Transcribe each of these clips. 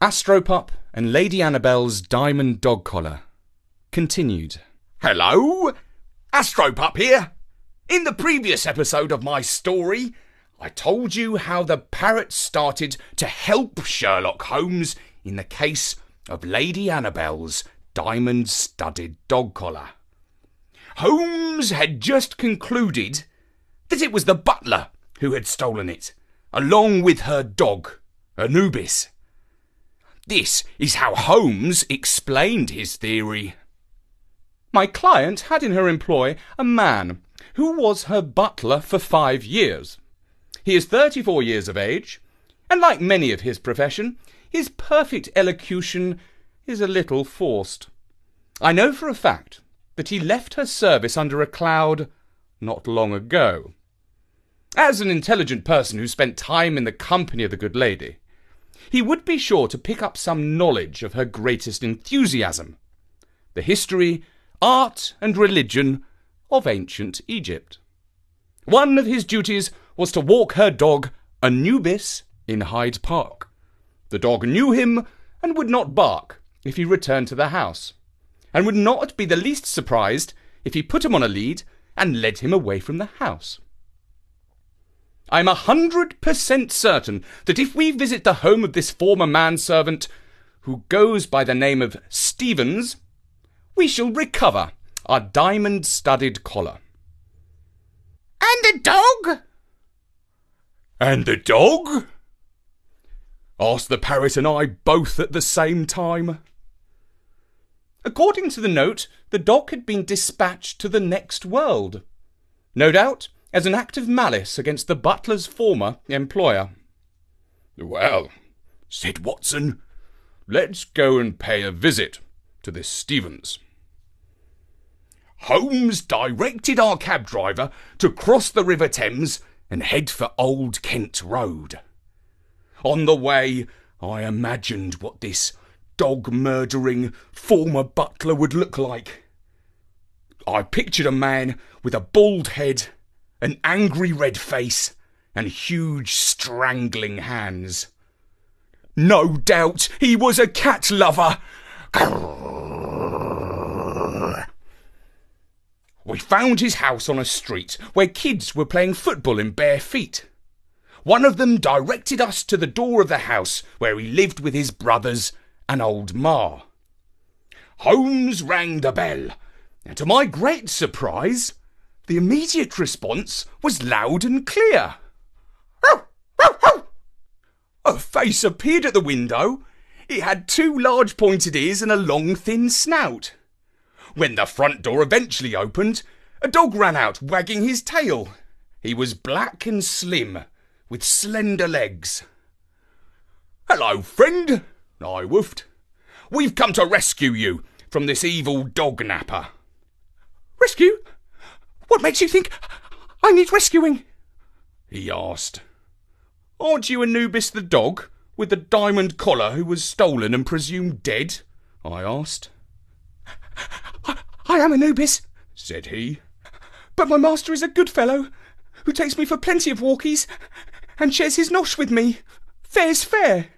Astropup and Lady Annabelle's diamond dog collar. Continued. Hello, Astropup here. In the previous episode of my story, I told you how the parrot started to help Sherlock Holmes in the case of Lady Annabelle's diamond studded dog collar. Holmes had just concluded that it was the butler who had stolen it, along with her dog, Anubis. This is how Holmes explained his theory. My client had in her employ a man who was her butler for five years. He is 34 years of age, and like many of his profession, his perfect elocution is a little forced. I know for a fact that he left her service under a cloud not long ago. As an intelligent person who spent time in the company of the good lady, he would be sure to pick up some knowledge of her greatest enthusiasm the history, art, and religion of ancient Egypt. One of his duties was to walk her dog, Anubis, in Hyde Park. The dog knew him and would not bark if he returned to the house, and would not be the least surprised if he put him on a lead and led him away from the house. I'm a hundred percent certain that if we visit the home of this former manservant, who goes by the name of Stevens, we shall recover our diamond studded collar. And the dog? And the dog? asked the parrot and I both at the same time. According to the note, the dog had been dispatched to the next world. No doubt, as an act of malice against the butler's former employer. Well, said Watson, let's go and pay a visit to this Stevens. Holmes directed our cab driver to cross the River Thames and head for Old Kent Road. On the way, I imagined what this dog murdering former butler would look like. I pictured a man with a bald head, an angry red face, and huge strangling hands. No doubt he was a cat lover. We found his house on a street where kids were playing football in bare feet. One of them directed us to the door of the house where he lived with his brothers and old Ma. Holmes rang the bell, and to my great surprise, the immediate response was loud and clear. A face appeared at the window. It had two large pointed ears and a long thin snout. When the front door eventually opened, a dog ran out wagging his tail. He was black and slim, with slender legs. Hello, friend, I woofed. We've come to rescue you from this evil dog napper. Rescue? What makes you think I need rescuing? He asked. Aren't you Anubis the dog, with the diamond collar who was stolen and presumed dead? I asked. I, I am Anubis, said he. But my master is a good fellow, who takes me for plenty of walkies, and shares his nosh with me. Fair's fair.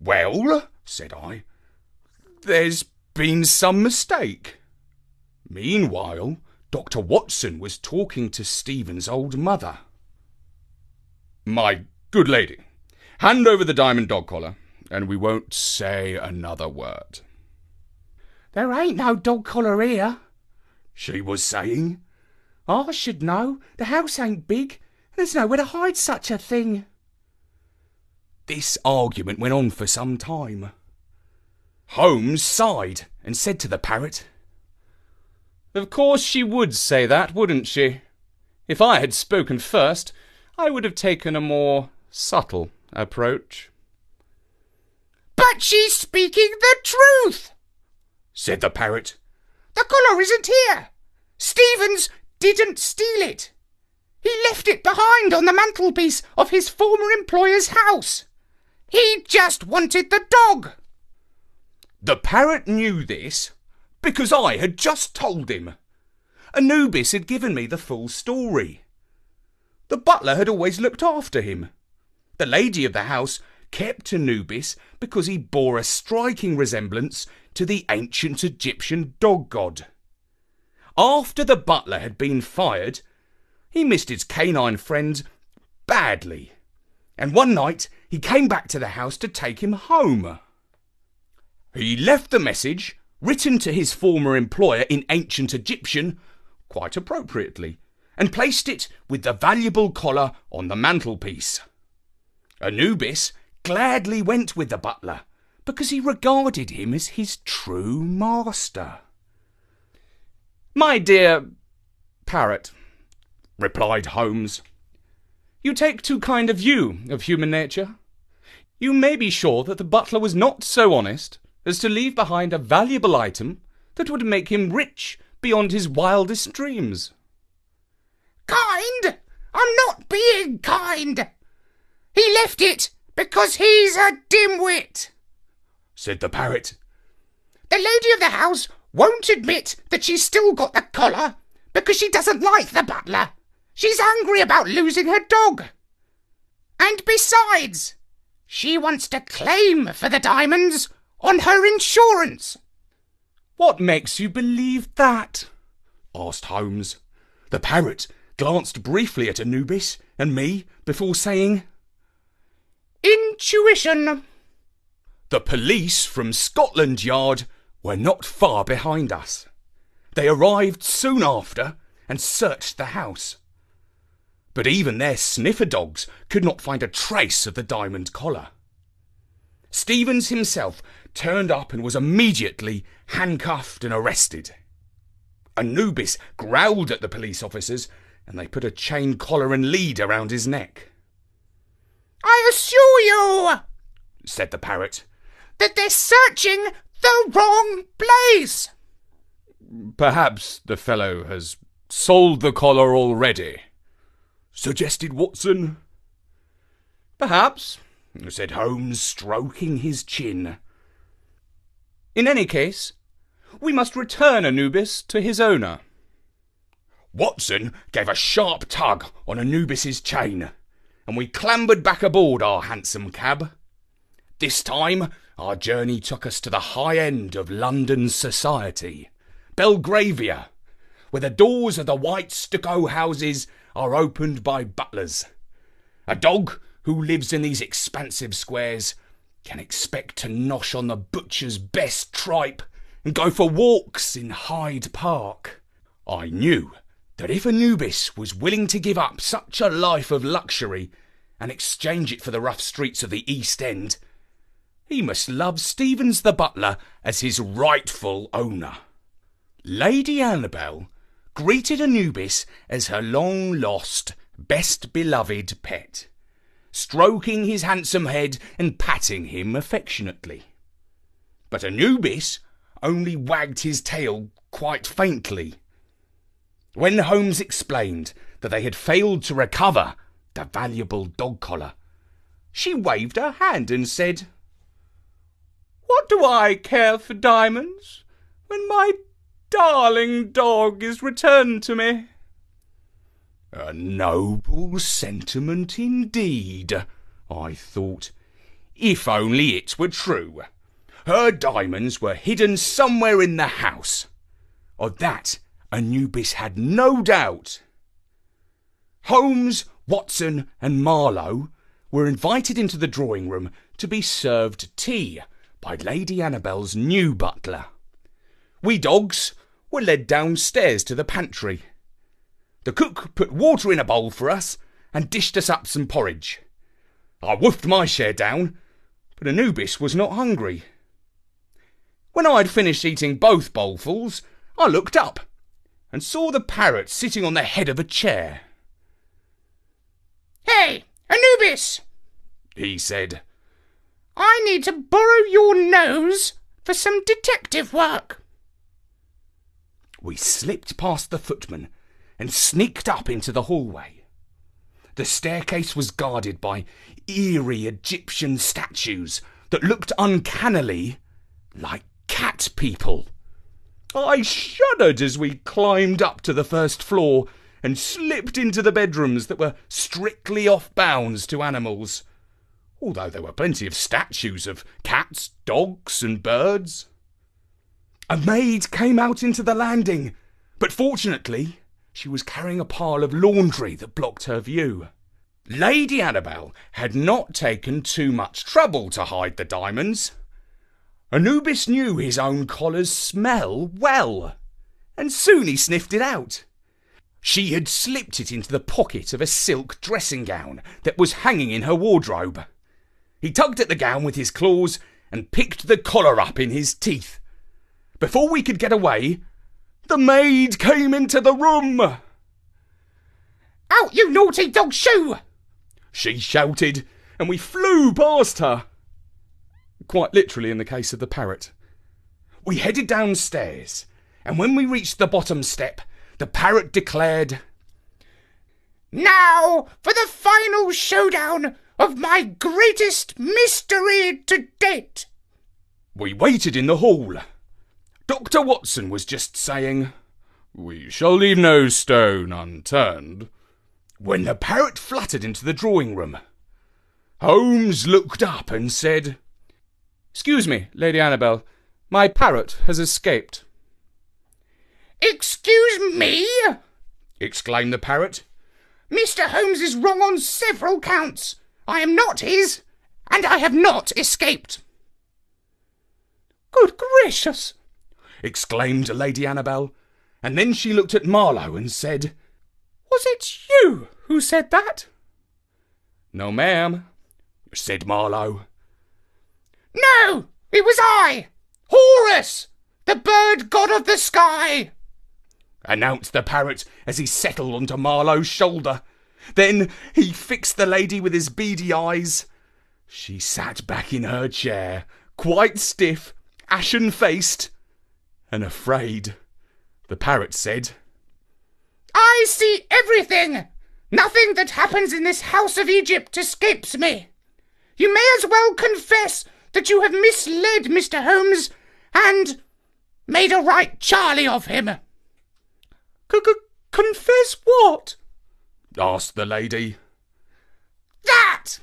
Well, said I, there's been some mistake. Meanwhile, Dr. Watson was talking to Stevens' old mother. My good lady, hand over the diamond dog collar, and we won't say another word. There ain't no dog collar here, she was saying. I should know. The house ain't big, and there's nowhere to hide such a thing. This argument went on for some time. Holmes sighed and said to the parrot, Of course she would say that, wouldn't she? If I had spoken first, I would have taken a more subtle approach. But she's speaking the truth, said the parrot. The collar isn't here. Stevens didn't steal it. He left it behind on the mantelpiece of his former employer's house. He just wanted the dog. The parrot knew this because I had just told him. Anubis had given me the full story. The butler had always looked after him. The lady of the house kept Anubis because he bore a striking resemblance to the ancient Egyptian dog god. After the butler had been fired, he missed his canine friend badly, and one night he came back to the house to take him home. He left the message, written to his former employer in ancient Egyptian, quite appropriately, and placed it with the valuable collar on the mantelpiece. Anubis gladly went with the butler because he regarded him as his true master. My dear parrot, replied Holmes, you take too kind a view of human nature. You may be sure that the butler was not so honest as to leave behind a valuable item that would make him rich beyond his wildest dreams. Kind? I'm not being kind. He left it because he's a dimwit, said the parrot. The lady of the house won't admit that she's still got the collar because she doesn't like the butler. She's angry about losing her dog. And besides, she wants to claim for the diamonds on her insurance. What makes you believe that? asked Holmes. The parrot glanced briefly at Anubis and me before saying, Intuition. The police from Scotland Yard were not far behind us. They arrived soon after and searched the house. But even their sniffer dogs could not find a trace of the diamond collar. Stevens himself turned up and was immediately handcuffed and arrested. Anubis growled at the police officers and they put a chain collar and lead around his neck. I assure you, said the parrot, that they're searching the wrong place. Perhaps the fellow has sold the collar already, suggested Watson. Perhaps, said Holmes, stroking his chin. In any case, we must return Anubis to his owner. Watson gave a sharp tug on Anubis's chain, and we clambered back aboard our hansom cab. This time, our journey took us to the high end of London society, Belgravia, where the doors of the white stucco houses are opened by butlers. A dog who lives in these expansive squares can expect to nosh on the butcher's best tripe and go for walks in Hyde Park. I knew that if Anubis was willing to give up such a life of luxury and exchange it for the rough streets of the East End, he must love Stevens the butler as his rightful owner. Lady Annabelle greeted Anubis as her long lost, best beloved pet, stroking his handsome head and patting him affectionately. But Anubis only wagged his tail quite faintly when Holmes explained that they had failed to recover the valuable dog collar, she waved her hand and said, What do I care for diamonds when my darling dog is returned to me? A noble sentiment indeed, I thought, if only it were true. Her diamonds were hidden somewhere in the house. Of that Anubis had no doubt. Holmes, Watson, and Marlowe were invited into the drawing room to be served tea by Lady Annabelle's new butler. We dogs were led downstairs to the pantry. The cook put water in a bowl for us and dished us up some porridge. I woofed my share down, but Anubis was not hungry. When I had finished eating both bowlfuls, I looked up and saw the parrot sitting on the head of a chair. Hey, Anubis, he said. I need to borrow your nose for some detective work. We slipped past the footman and sneaked up into the hallway. The staircase was guarded by eerie Egyptian statues that looked uncannily like cat people. I shuddered as we climbed up to the first floor and slipped into the bedrooms that were strictly off bounds to animals. although there were plenty of statues of cats, dogs, and birds. A maid came out into the landing, but fortunately, she was carrying a pile of laundry that blocked her view. Lady Annabelle had not taken too much trouble to hide the diamonds. Anubis knew his own collar's smell well, and soon he sniffed it out. She had slipped it into the pocket of a silk dressing gown that was hanging in her wardrobe. He tugged at the gown with his claws and picked the collar up in his teeth. Before we could get away, the maid came into the room. Out, you naughty dog shoe! She shouted, and we flew past her. Quite literally in the case of the parrot. We headed downstairs, and when we reached the bottom step, the parrot declared, Now for the final showdown of my greatest mystery to date. We waited in the hall. Dr. Watson was just saying, We shall leave no stone unturned when the parrot fluttered into the drawing room. Holmes looked up and said, Excuse me, Lady Annabelle, my parrot has escaped. Excuse me? exclaimed the parrot. Mr. Holmes is wrong on several counts. I am not his, and I have not escaped. Good gracious! Exclaimed Lady Annabelle, and then she looked at Marlowe and said, Was it you who said that? No, ma'am, said Marlowe. No, it was I, Horus, the bird god of the sky, announced the parrot as he settled onto Marlowe's shoulder. Then he fixed the lady with his beady eyes. She sat back in her chair, quite stiff, ashen faced, and afraid. The parrot said, I see everything. Nothing that happens in this house of Egypt escapes me. You may as well confess that you have misled Mr. Holmes and made a right Charlie of him. Confess what? asked the lady. That!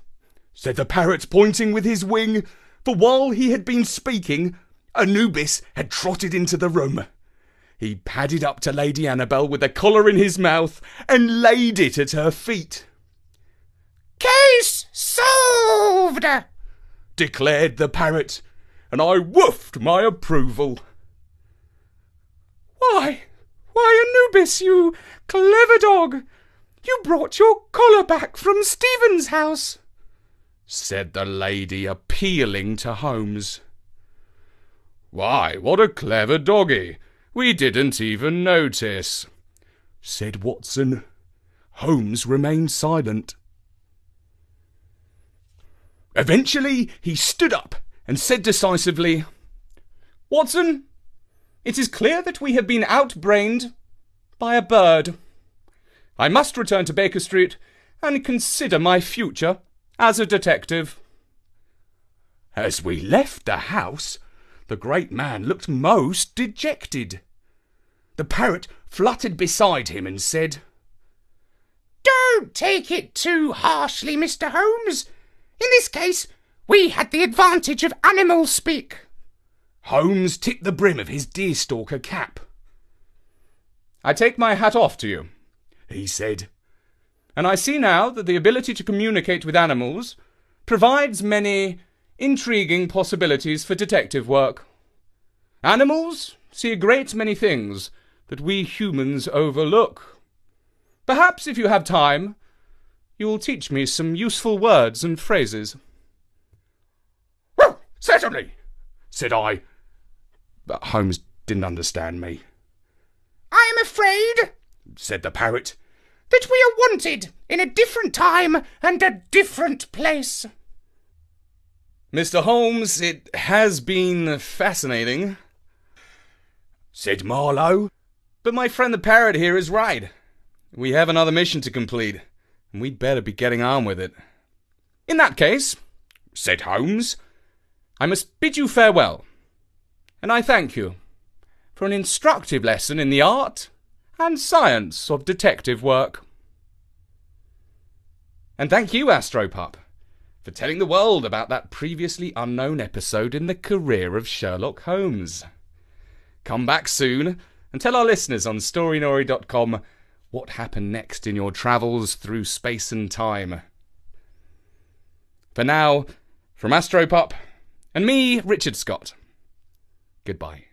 said the parrot, pointing with his wing, for while he had been speaking, Anubis had trotted into the room. He padded up to Lady Annabelle with a collar in his mouth and laid it at her feet. Case solved! declared the parrot, and I woofed my approval. Why, why, Anubis, you clever dog! You brought your collar back from Stevens' house, said the lady, appealing to Holmes. Why, what a clever doggy! We didn't even notice, said Watson. Holmes remained silent. Eventually, he stood up and said decisively, Watson, it is clear that we have been outbrained by a bird. I must return to Baker Street and consider my future as a detective. As we left the house, the great man looked most dejected. The parrot fluttered beside him and said, Don't take it too harshly, Mr. Holmes. In this case, we had the advantage of animal speak. Holmes tipped the brim of his deerstalker cap. I take my hat off to you, he said. And I see now that the ability to communicate with animals provides many intriguing possibilities for detective work. Animals see a great many things that we humans overlook. Perhaps if you have time, you will teach me some useful words and phrases. Well, certainly, said I. But Holmes didn't understand me. I am afraid, said the parrot, that we are wanted in a different time and a different place. Mr. Holmes, it has been fascinating, said Marlowe. But my friend the parrot here is right. We have another mission to complete and we'd better be getting on with it. In that case, said Holmes, I must bid you farewell, and I thank you for an instructive lesson in the art and science of detective work. And thank you, Astropup, for telling the world about that previously unknown episode in the career of Sherlock Holmes. Come back soon and tell our listeners on storynory.com what happened next in your travels through space and time. For now, from Astropup and me, Richard Scott, goodbye.